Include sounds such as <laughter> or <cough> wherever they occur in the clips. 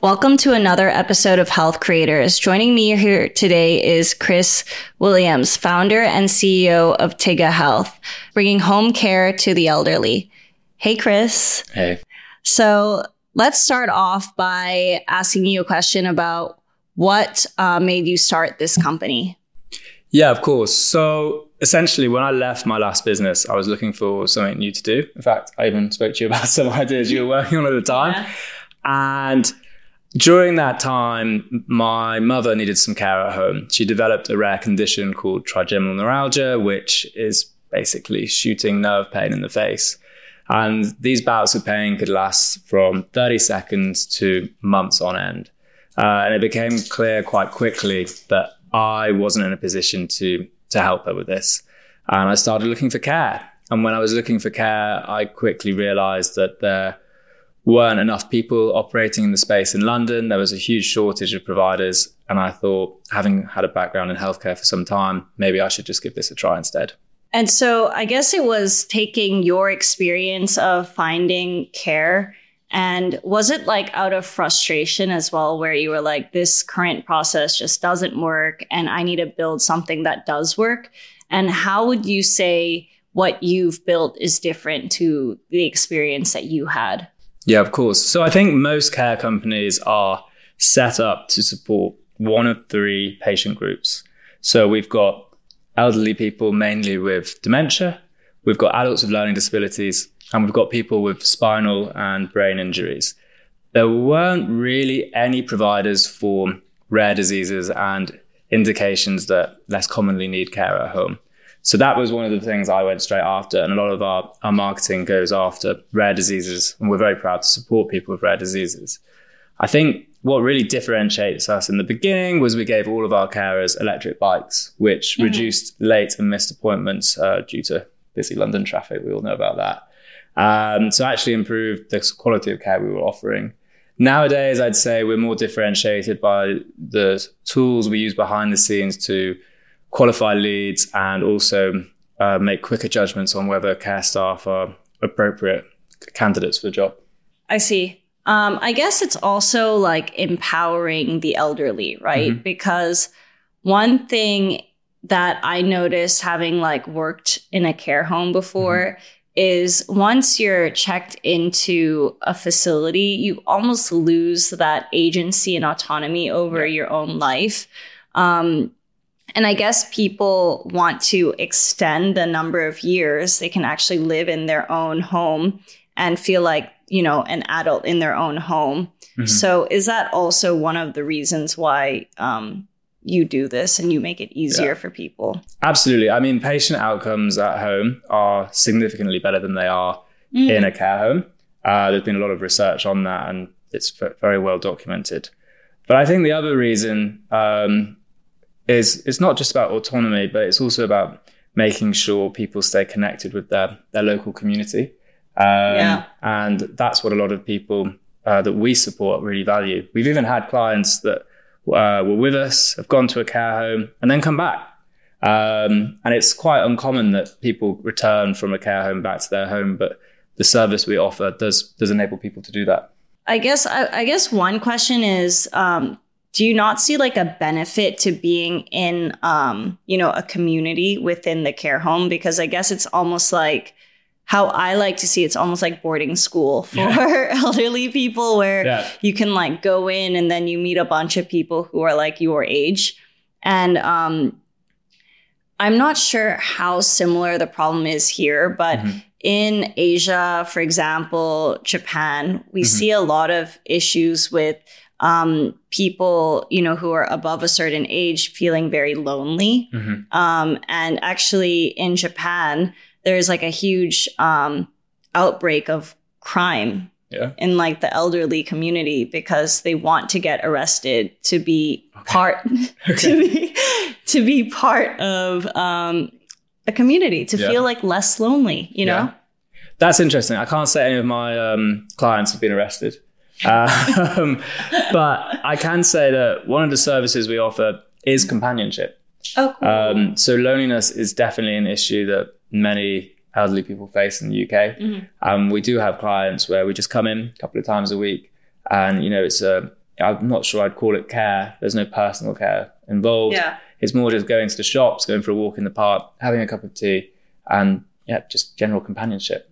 Welcome to another episode of Health Creators. Joining me here today is Chris Williams, founder and CEO of Tiggo Health, bringing home care to the elderly. Hey, Chris. Hey. So let's start off by asking you a question about what uh, made you start this company. Yeah, of course. So essentially, when I left my last business, I was looking for something new to do. In fact, I even spoke to you <laughs> about some ideas you were working on at the time. Yeah. And during that time, my mother needed some care at home. She developed a rare condition called trigeminal neuralgia, which is basically shooting nerve pain in the face. And these bouts of pain could last from 30 seconds to months on end. Uh, and it became clear quite quickly that I wasn't in a position to to help her with this. And I started looking for care. And when I was looking for care, I quickly realized that there weren't enough people operating in the space in London. There was a huge shortage of providers. And I thought, having had a background in healthcare for some time, maybe I should just give this a try instead. And so I guess it was taking your experience of finding care and was it like out of frustration as well, where you were like, this current process just doesn't work and I need to build something that does work? And how would you say what you've built is different to the experience that you had? Yeah, of course. So I think most care companies are set up to support one of three patient groups. So we've got elderly people mainly with dementia, we've got adults with learning disabilities, and we've got people with spinal and brain injuries. There weren't really any providers for rare diseases and indications that less commonly need care at home. So that was one of the things I went straight after. And a lot of our, our marketing goes after rare diseases. And we're very proud to support people with rare diseases. I think what really differentiates us in the beginning was we gave all of our carers electric bikes, which mm-hmm. reduced late and missed appointments uh, due to busy London traffic. We all know about that. Um, so actually improved the quality of care we were offering. Nowadays, I'd say we're more differentiated by the tools we use behind the scenes to qualify leads and also uh, make quicker judgments on whether care staff are appropriate candidates for the job. I see. Um, I guess it's also like empowering the elderly, right? Mm-hmm. Because one thing that I noticed having like worked in a care home before mm-hmm is once you're checked into a facility, you almost lose that agency and autonomy over your own life. Um, and I guess people want to extend the number of years they can actually live in their own home and feel like, you know, an adult in their own home. Mm-hmm. So is that also one of the reasons why um, you do this and you make it easier yeah. for people. Absolutely. I mean, patient outcomes at home are significantly better than they are mm. in a care home. Uh, there's been a lot of research on that and it's very well documented. But I think the other reason um, is it's not just about autonomy, but it's also about making sure people stay connected with their, their local community. Um, yeah. And that's what a lot of people uh, that we support really value. We've even had clients that uh, were with us, have gone to a care home, and then come back. Um, and it's quite uncommon that people return from a care home back to their home, but the service we offer does does enable people to do that. I guess I, I guess one question is, um, do you not see like a benefit to being in, um, you know, a community within the care home? Because I guess it's almost like how I like to see it's almost like boarding school <laughs> for yeah. <laughs> elderly people where yeah. you can like go in and then you meet a bunch of people who are like your age. And um, I'm not sure how similar the problem is here, but mm-hmm. in Asia, for example, Japan, we mm-hmm. see a lot of issues with um, people, you know, who are above a certain age feeling very lonely. Mm-hmm. Um, and actually, in Japan, there's like a huge um, outbreak of crime yeah. in like the elderly community because they want to get arrested to be okay. part <laughs> <laughs> okay. to be to be part of um, a community to yeah. feel like less lonely you know that's interesting i can't say any of my um, clients have been arrested um, <laughs> but i can say that one of the services we offer is companionship oh, cool. Um, so loneliness is definitely an issue that many elderly people face in the UK. Mm-hmm. Um, we do have clients where we just come in a couple of times a week And, you know, it's a, I'm not sure I'd call it care. There's no personal care involved. Yeah. It's more just going to the shops, going for a walk in the park, having a cup of tea, and yeah, just general companionship.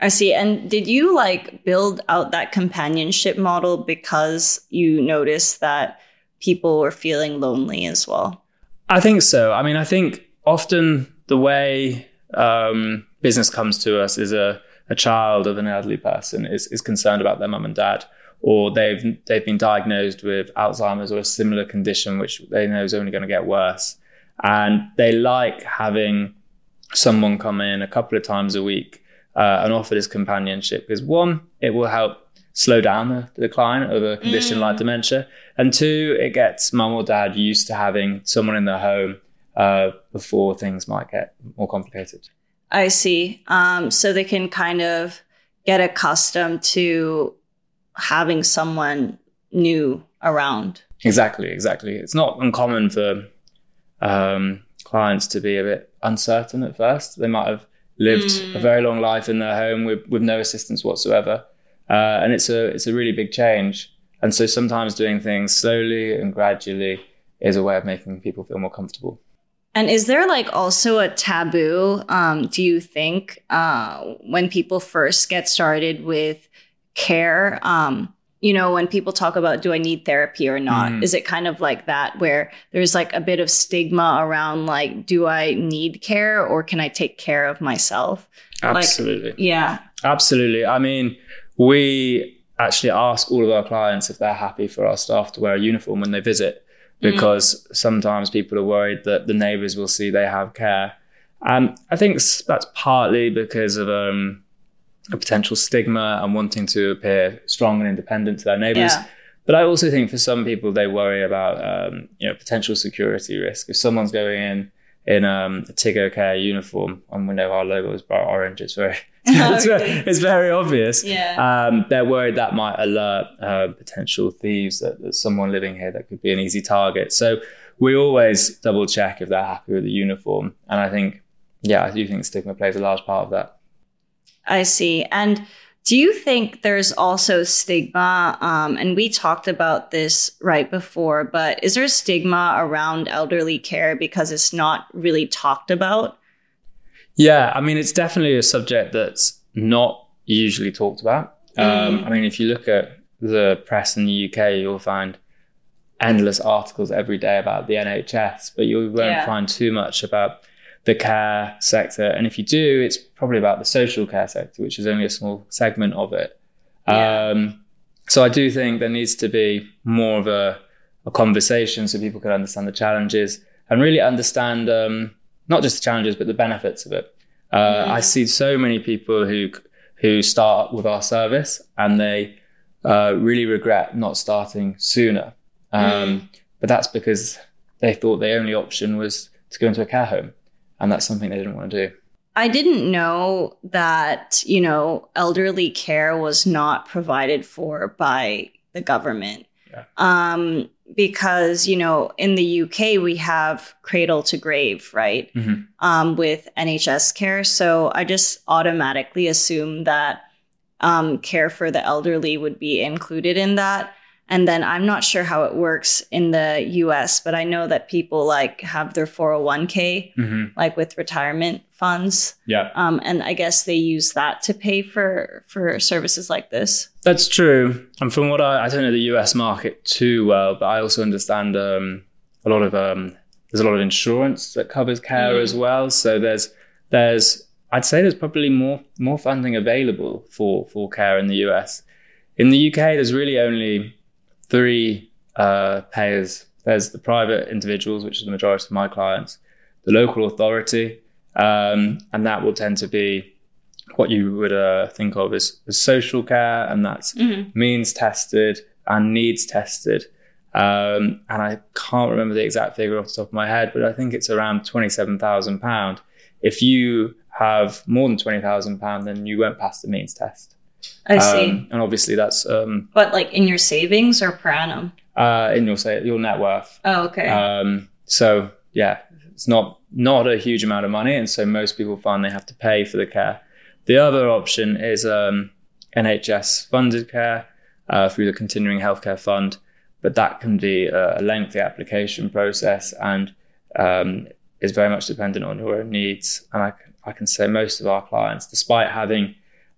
I see. And did you like build out that companionship model because you noticed that people were feeling lonely as well? I think so. I mean, I think often the way um, business comes to us is a, a child of an elderly person is, is concerned about their mum and dad, or they've they've been diagnosed with Alzheimer's or a similar condition which they know is only going to get worse, and they like having someone come in a couple of times a week uh, and offer this companionship because one, it will help slow down the, the decline of a condition mm. like dementia, and two, it gets mum or dad used to having someone in their home uh, before things might get more complicated. I see. Um, so they can kind of get accustomed to having someone new around. Exactly, exactly. It's not uncommon for um, clients to be a bit uncertain at first. They might have lived mm. a very long life in their home with, with no assistance whatsoever. Uh, and it's a it's a really big change. And so sometimes doing things slowly and gradually is a way of making people feel more comfortable. And is there like also a taboo, um, do you think, uh, when people first get started with care? Um, you know, when people talk about do I need therapy or not, mm. is it kind of like that where there's like a bit of stigma around like, do I need care or can I take care of myself? Absolutely. Like, yeah. Absolutely. I mean, we actually ask all of our clients if they're happy for our staff to wear a uniform when they visit. Because mm. sometimes people are worried that the neighbors will see they have care. And I think that's partly because of um, a potential stigma and wanting to appear strong and independent to their neighbors. Yeah. But I also think for some people, they worry about um, you know potential security risk. If someone's going in in um, a Tiggo Care uniform, and we know our logo is bright orange, it's very <laughs> it's, very, it's very obvious. Yeah. Um, they're worried that might alert uh, potential thieves that there's someone living here that could be an easy target. So we always double check if they're happy with the uniform. And I think, yeah, I do think stigma plays a large part of that. I see. And do you think there's also stigma? Um, and we talked about this right before, but is there stigma around elderly care because it's not really talked about? Yeah, I mean, it's definitely a subject that's not usually talked about. Um, mm. I mean, if you look at the press in the UK, you'll find endless articles every day about the NHS, but you won't yeah. find too much about the care sector. And if you do, it's probably about the social care sector, which is only a small segment of it. Yeah. Um, so I do think there needs to be more of a, a, conversation so people can understand the challenges and really understand um, not just the challenges, but the benefits of it. Uh, mm. I see so many people who who start with our service and they uh, really regret not starting sooner. Um, mm. But that's because they thought the only option was to go into a care home, and that's something they didn't want to do. I didn't know that you know elderly care was not provided for by the government. Yeah. Um, because you know in the UK we have cradle to grave, right? Mm-hmm. Um, with NHS care, so I just automatically assume that um, care for the elderly would be included in that. And then I'm not sure how it works in the US, but I know that people like have their 401k, mm-hmm. like with retirement funds. Yeah. Um, and I guess they use that to pay for for services like this. That's true. And from what I, I don't know the US market too well, but I also understand um, a lot of um, there's a lot of insurance that covers care mm. as well. So there's there's I'd say there's probably more more funding available for for care in the US. In the UK, there's really only three uh, payers. There's the private individuals, which is the majority of my clients, the local authority, um, and that will tend to be what you would uh, think of as, as, social care, and that's mm-hmm. means tested and needs tested. Um, and I can't remember the exact figure off the top of my head, but I think it's around twenty-seven thousand pound. If you have more than twenty thousand pound, then you won't pass the means test. I see. Um, and obviously that's um, but like in your savings or per annum? Uh, in your say your net worth. Oh, okay. Um, so yeah, it's not not a huge amount of money, and so most people find they have to pay for the care. The other option is um, NHS funded care, uh, through the continuing healthcare fund, but that can be a, lengthy application process and um, is very much dependent on your own needs. And I, I can say most of our clients, despite having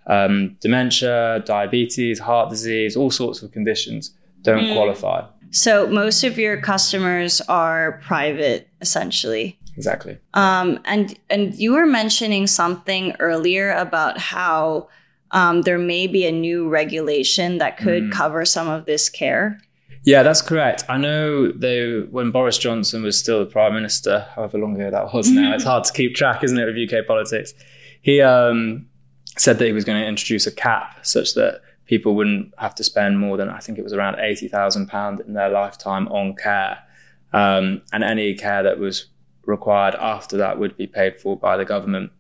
um, dementia, diabetes, heart disease, all sorts of conditions, don't mm. qualify. So most of your customers are private, essentially. Exactly. Um, and and you were mentioning something earlier about how um, there may be a new regulation that could mm. cover some of this care. Yeah, that's correct. I know they when Boris Johnson was still the prime minister, however long ago that was now. it's <laughs> hard to keep track, isn't it, of UK politics? He um, said that he was going to introduce a cap such that people wouldn't have to spend more than I think it was around eighty thousand pound in their lifetime on care, um, and any care that was required after that would be paid for by the government.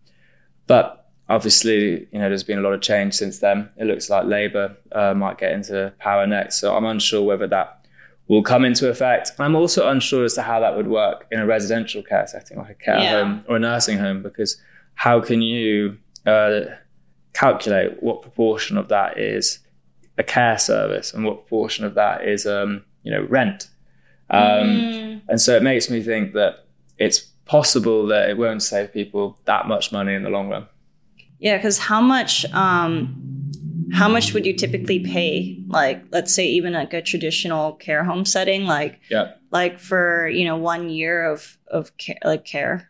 But obviously, you know, there's been a lot of change since then. It looks like Labour uh, might get into power next, so I'm unsure whether that will come into effect. I'm also unsure as to how that would work in a residential care setting, like a care yeah. home or a nursing home, because how can you uh, calculate what proportion of that is a care service and what proportion of that is, um, you know, rent? Um, mm. And so it makes me think that it's possible that it won't save people that much money in the long run. Yeah, because how much um, how much would you typically pay? Like, let's say even like a traditional care home setting, like yeah, like for you know one year of of care, like care.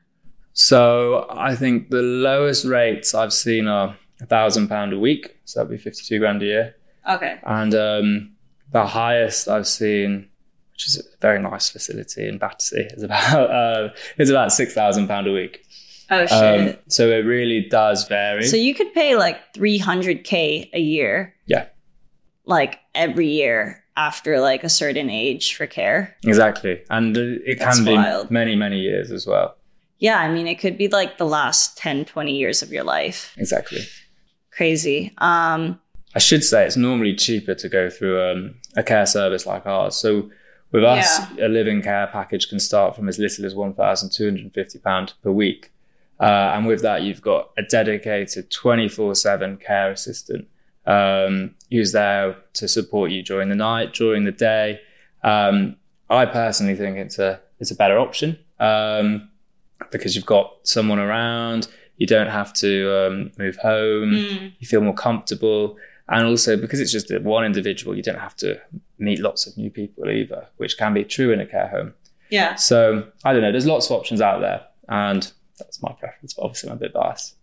So I think the lowest rates I've seen are a thousand pound a week, so that'd be fifty two grand a year. Okay. And um, the highest I've seen which is a very nice facility in Battersea. is about <laughs> uh, it's about six thousand pound a week. Oh um, shit! Um, so it really does vary. So you could pay like three hundred k a year. Yeah. Like every year after like a certain age for care. Exactly, and it That's can wild. be many many years as well. Yeah, I mean it could be like the last 10, 20 years of your life. Exactly. Crazy. Um, I should say it's normally cheaper to go through um, a care service like ours. So with us, yeah. a living care package can start from as little as £1,250 per week. Uh, and with that, you've got a dedicated 24 7 care assistant um, who's there to support you during the night, during the day. Um, I personally think it's a, it's a better option um, because you've got someone around, you don't have to um, move home, mm. you feel more comfortable. And also because it's just one individual, you don't have to meet lots of new people either, which can be true in a care home. Yeah. So I don't know. There's lots of options out there, and that's my preference. But obviously, I'm a bit biased.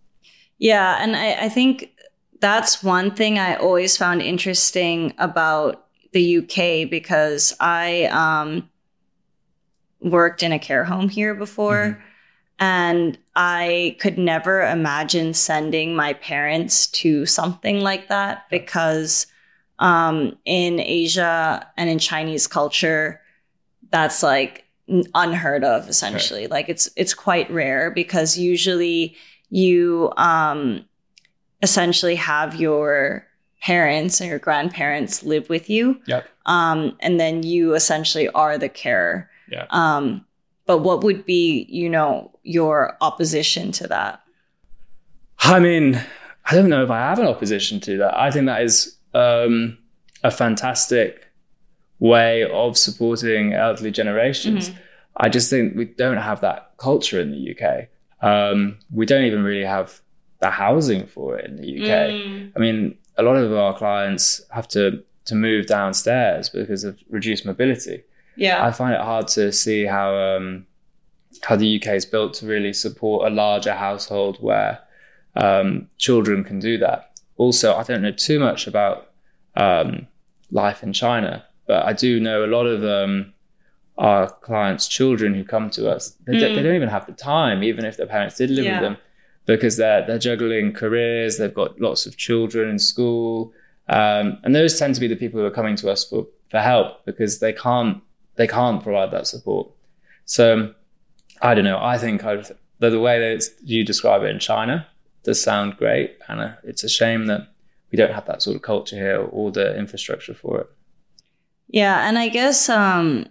Yeah, and I, I think that's one thing I always found interesting about the UK because I um, worked in a care home here before. Mm-hmm. And I could never imagine sending my parents to something like that because um, in Asia and in Chinese culture, that's like unheard of essentially. Right. Like it's it's quite rare because usually you um, essentially have your parents and your grandparents live with you. Yep. Um, and then you essentially are the carer. Yeah. Um, but what would be, you know, your opposition to that? I mean, I don't know if I have an opposition to that. I think that is um, a fantastic way of supporting elderly generations. Mm-hmm. I just think we don't have that culture in the UK. Um, we don't even really have the housing for it in the UK. Mm. I mean, a lot of our clients have to to move downstairs because of reduced mobility. Yeah, I find it hard to see how um, how the UK is built to really support a larger household where um, children can do that. Also, I don't know too much about um, life in China, but I do know a lot of um, our clients' children who come to us. They, mm. d- they, don't even have the time, even if their parents did live yeah. with them, because they're they're juggling careers. They've got lots of children in school, um, and those tend to be the people who are coming to us for for help because they can't they can't provide that support. So I don't know. I think I'd, the, the way that you describe it in China does sound great, and uh, it's a shame that we don't have that sort of culture here or the infrastructure for it. Yeah, and I guess um,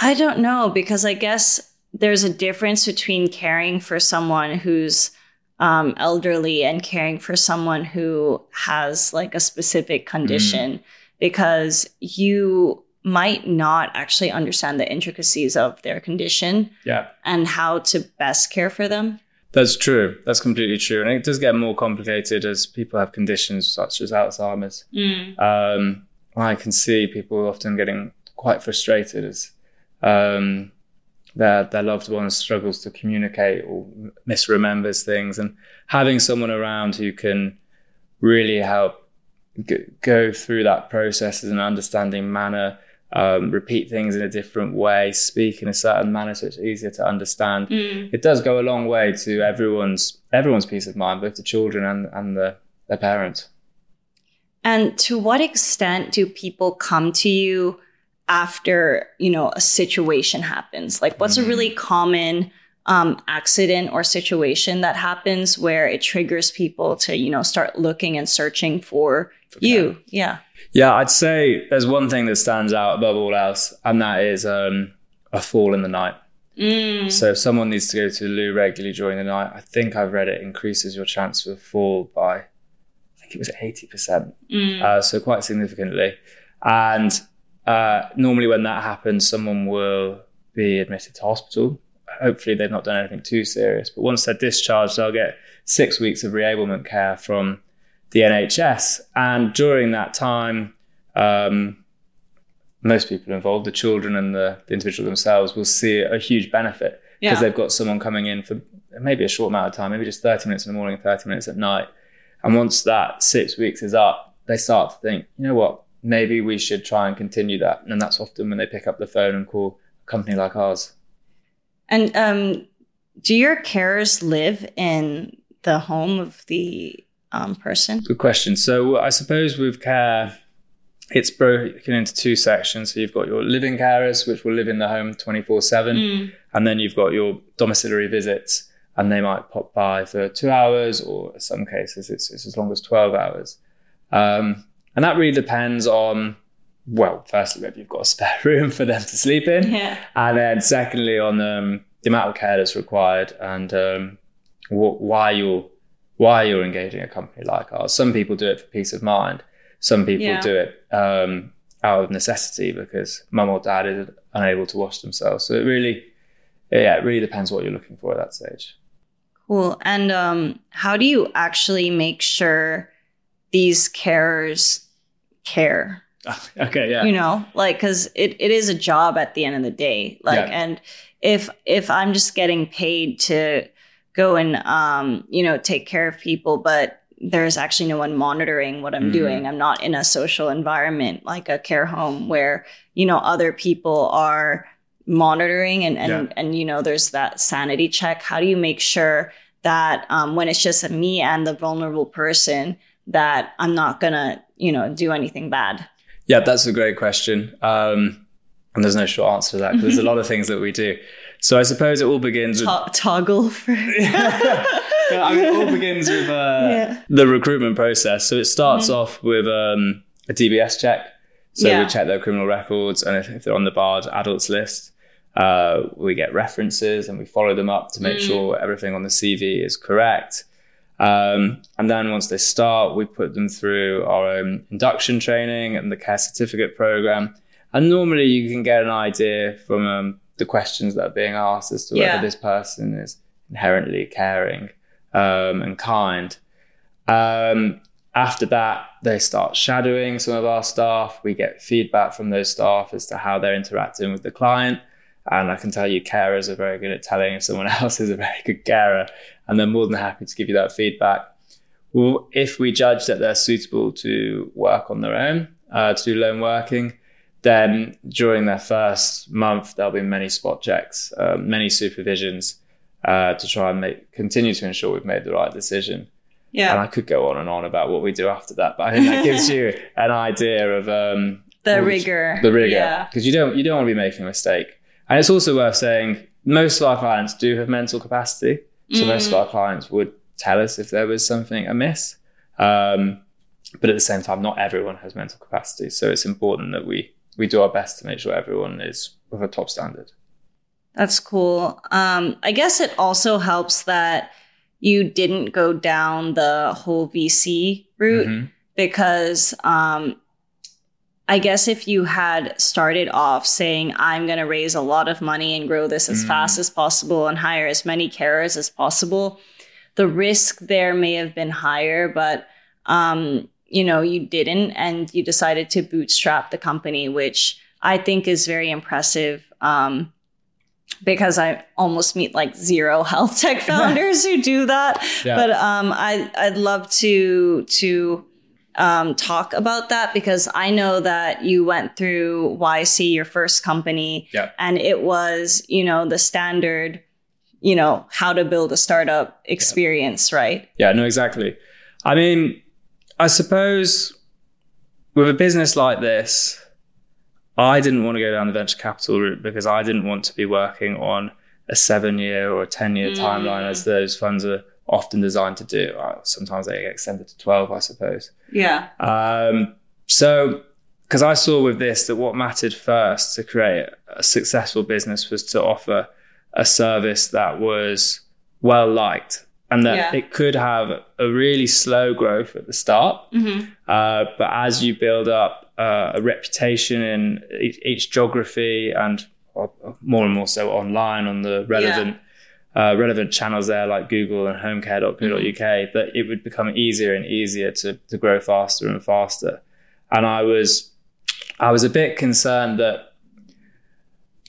I don't know because I guess there's a difference between caring for someone who's um, elderly and caring for someone who has like a specific condition mm. because you might not actually understand the intricacies of their condition yeah. and how to best care for them. That's true. That's completely true. And it does get more complicated as people have conditions such as Alzheimer's. Mm. Um, I can see people often getting quite frustrated as um, their their loved one struggles to communicate or misremembers things, and having someone around who can really help go through that process in an understanding manner, um, repeat things in a different way, speak in a certain manner so it's easier to understand. Mm. It does go a long way to everyone's everyone's peace of mind, both the children and and the their parents. And to what extent do people come to you after, you know, a situation happens? Like what's mm-hmm. a really common um, accident or situation that happens where it triggers people to, you know, start looking and searching for, for you? Care. Yeah. Yeah, I'd say there's one thing that stands out above all else, and that is um, a fall in the night. Mm. So if someone needs to go to the loo regularly during the night, I think I've read it increases your chance of a fall by I think it was 80%. Mm. Uh, so quite significantly. And uh, normally when that happens, someone will be admitted to hospital. Hopefully they've not done anything too serious. But once they're discharged, they'll get six weeks of reablement care from the NHS. And during that time, um, most people involved, the children and the, the individual themselves, will see a huge benefit because yeah. they've got someone coming in for maybe a short amount of time, maybe just 30 minutes in the morning, 30 minutes at night, and once that six weeks is up, they start to think, you know what, maybe we should try and continue that. And that's often when they pick up the phone and call a company like ours. And um, do your carers live in the home of the um, person? Good question. So I suppose with care, it's broken into two sections. So you've got your living carers, which will live in the home 24 7. Mm. And then you've got your domiciliary visits, and they might pop by for two hours, or in some cases, it's, it's as long as 12 hours. Um, and that really depends on, well, firstly, whether you've got a spare <laughs> room for them to sleep in. Yeah. And then secondly, on um, the amount of care that's required and um, wh- why you're why you're engaging a company like ours. Some people do it for peace of mind. Some people yeah. do it um, out of necessity because mum or dad is unable to wash themselves. So it really, yeah, it really depends what you're looking for at that stage. Cool. And um, how do you actually make sure these carers care? <laughs> okay, yeah. You know, like because it, it is a job at the end of the day. Like, yeah. and if if I'm just getting paid to go and um, you know, take care of people, but there's actually no one monitoring what I'm mm-hmm. doing. I'm not in a social environment like a care home where, you know, other people are monitoring and and, yeah. and you know there's that sanity check how do you make sure that um, when it's just me and the vulnerable person that i'm not gonna you know do anything bad yeah that's a great question um, and there's no short answer to that because there's a <laughs> lot of things that we do so i suppose it all begins with toggle for <laughs> yeah, I mean, it all begins with uh, <laughs> yeah. the recruitment process so it starts mm-hmm. off with um, a dbs check so yeah. we check their criminal records and if, if they're on the barred adults list uh, we get references and we follow them up to make mm. sure everything on the CV is correct. Um, and then once they start, we put them through our own induction training and the care certificate program. And normally you can get an idea from um, the questions that are being asked as to yeah. whether this person is inherently caring um, and kind. Um, after that, they start shadowing some of our staff. We get feedback from those staff as to how they're interacting with the client. And I can tell you, carers are very good at telling if someone <laughs> else is a very good carer, and they're more than happy to give you that feedback. Well, if we judge that they're suitable to work on their own, uh, to do lone working, then during their first month, there'll be many spot checks, uh, many supervisions uh, to try and make continue to ensure we've made the right decision. Yeah. And I could go on and on about what we do after that, but I think that gives you <laughs> an idea of um, the rigor. The rigor, because yeah. you don't you don't want to be making a mistake. And it's also worth saying most of our clients do have mental capacity. So mm. most of our clients would tell us if there was something amiss. Um, but at the same time, not everyone has mental capacity. So it's important that we, we do our best to make sure everyone is with a top standard. That's cool. Um, I guess it also helps that you didn't go down the whole VC route Mhm. because um, I guess if you had started off saying, I'm going to raise a lot of money and grow this as Mm. fast as possible and hire as many carers as possible, the risk there may have been higher, but um, you know, you didn't and you decided to bootstrap the company, which I think is very impressive. Um, because I almost meet like zero <laughs> health tech <laughs> founders who do that. Yeah. But um, I I'd love to to um, talk about that because I know that you went through YC, your first company, Yeah. and it was you know the standard, you know how to build a startup experience, right? Yeah, no, exactly. I mean, I suppose with a business like this, I didn't want to go down the venture capital route because I didn't want to be working on a seven year or a 10 year Mm. timeline as those funds are often designed to do. Sometimes they get extended to 12, I suppose. Yeah. Um, so, because I saw with this that what mattered first to create a successful business was to offer a service that was well liked and that Yeah. it could have a really slow growth at the start. hmm Uh, but as you build up uh, a reputation in each, each geography and more and more so online on the relevant uh, relevant channels there like Google and homecare.co.uk, that it would become easier and easier to, to grow faster and faster. And I was I was a bit concerned that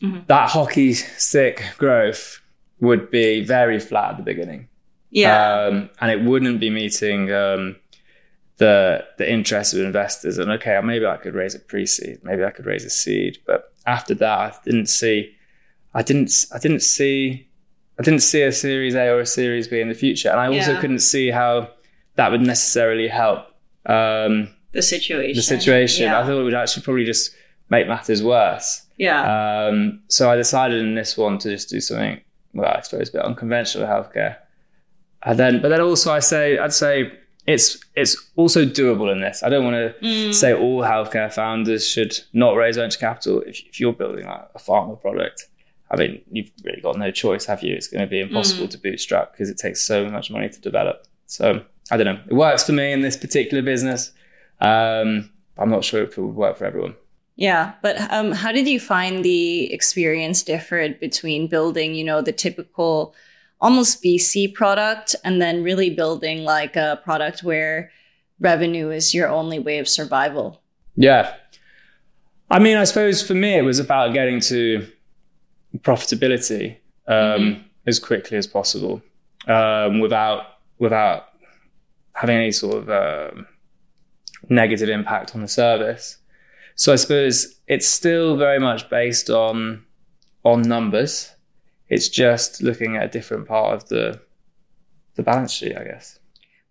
Mhm. that hockey stick growth would be very flat at the beginning Yeah. um, and it wouldn't be meeting um, the the interest of investors. And okay, maybe I could raise a pre-seed, maybe I could raise a seed, but after that, I didn't see, I didn't, I didn't see, I didn't see a Series A or a Series B in the future, and I also Yeah. couldn't see how that would necessarily help um, the situation. the situation. Yeah. I thought it would actually probably just make matters worse. yeah. Um, so I decided in this one to just do something, well, I suppose a bit unconventional healthcare. And then, but then also I say, I'd say it's it's also doable in this. I don't want to Mm. say all healthcare founders should not raise venture capital. If, if you're building like a pharma product, I mean, you've really got no choice, have you? It's going to be impossible to bootstrap because it takes so much money to develop. So I don't know. It works for me in this particular business. Um, I'm not sure if it would work for everyone. Yeah, but um, how did you find the experience differed between building, you know, the typical almost VC product and then really building like a product where revenue is your only way of survival? Yeah. I mean, I suppose for me, it was about getting to profitability um, as quickly as possible um, without without having any sort of um, negative impact on the service. So I suppose it's still very much based on on numbers. It's just looking at a different part of the the balance sheet, I guess.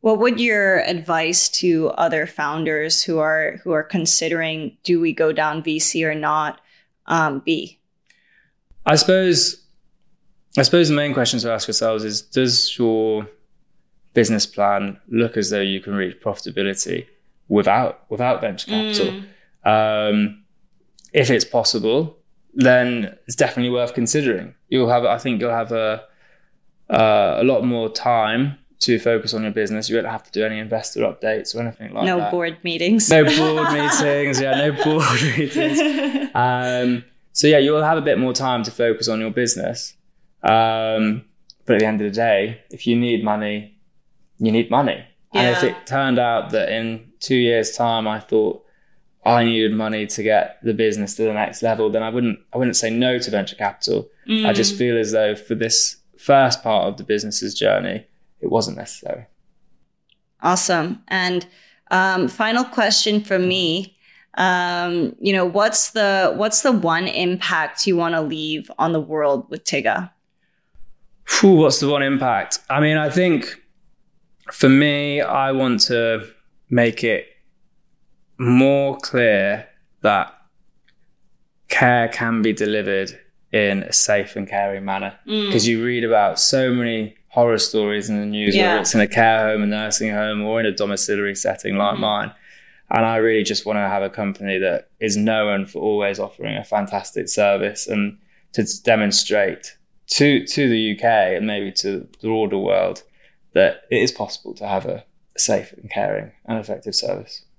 What would your advice to other founders who are who are considering do we go down VC or not um, be? I suppose I suppose the main question to ask yourselves is does your business plan look as though you can reach profitability without without venture capital? Um, if it's possible, then it's definitely worth considering. You'll have I think you'll have a uh, a lot more time to focus on your business. You won't have to do any investor updates or anything like no that. No board meetings. No board <laughs> meetings. Yeah, no board <laughs> meetings. <laughs> Um, so yeah, you'll have a bit more time to focus on your business. Um, but at the end of the day, if you need money, you need money. And if it turned out that in two years' time I thought I needed money to get the business to the next level, then I wouldn't I wouldn't say no to venture capital. I just Mm. feel as though for this first part of the business's journey, it wasn't necessary. Awesome. And um, final question from me. Um, you know, what's the what's the one impact you want to leave on the world with Tiggo? Phew, what's the one impact? I mean, I think for me, I want to make it more clear that care can be delivered in a safe and caring manner. Because you read about so many horror stories in the news, Yeah. whether it's in a care home, a nursing home, or in a domiciliary setting like Mhm. mine. And I really just want to have a company that is known for always offering a fantastic service and to demonstrate to to the UK and maybe to the broader world that it is possible to have a safe and caring and effective service.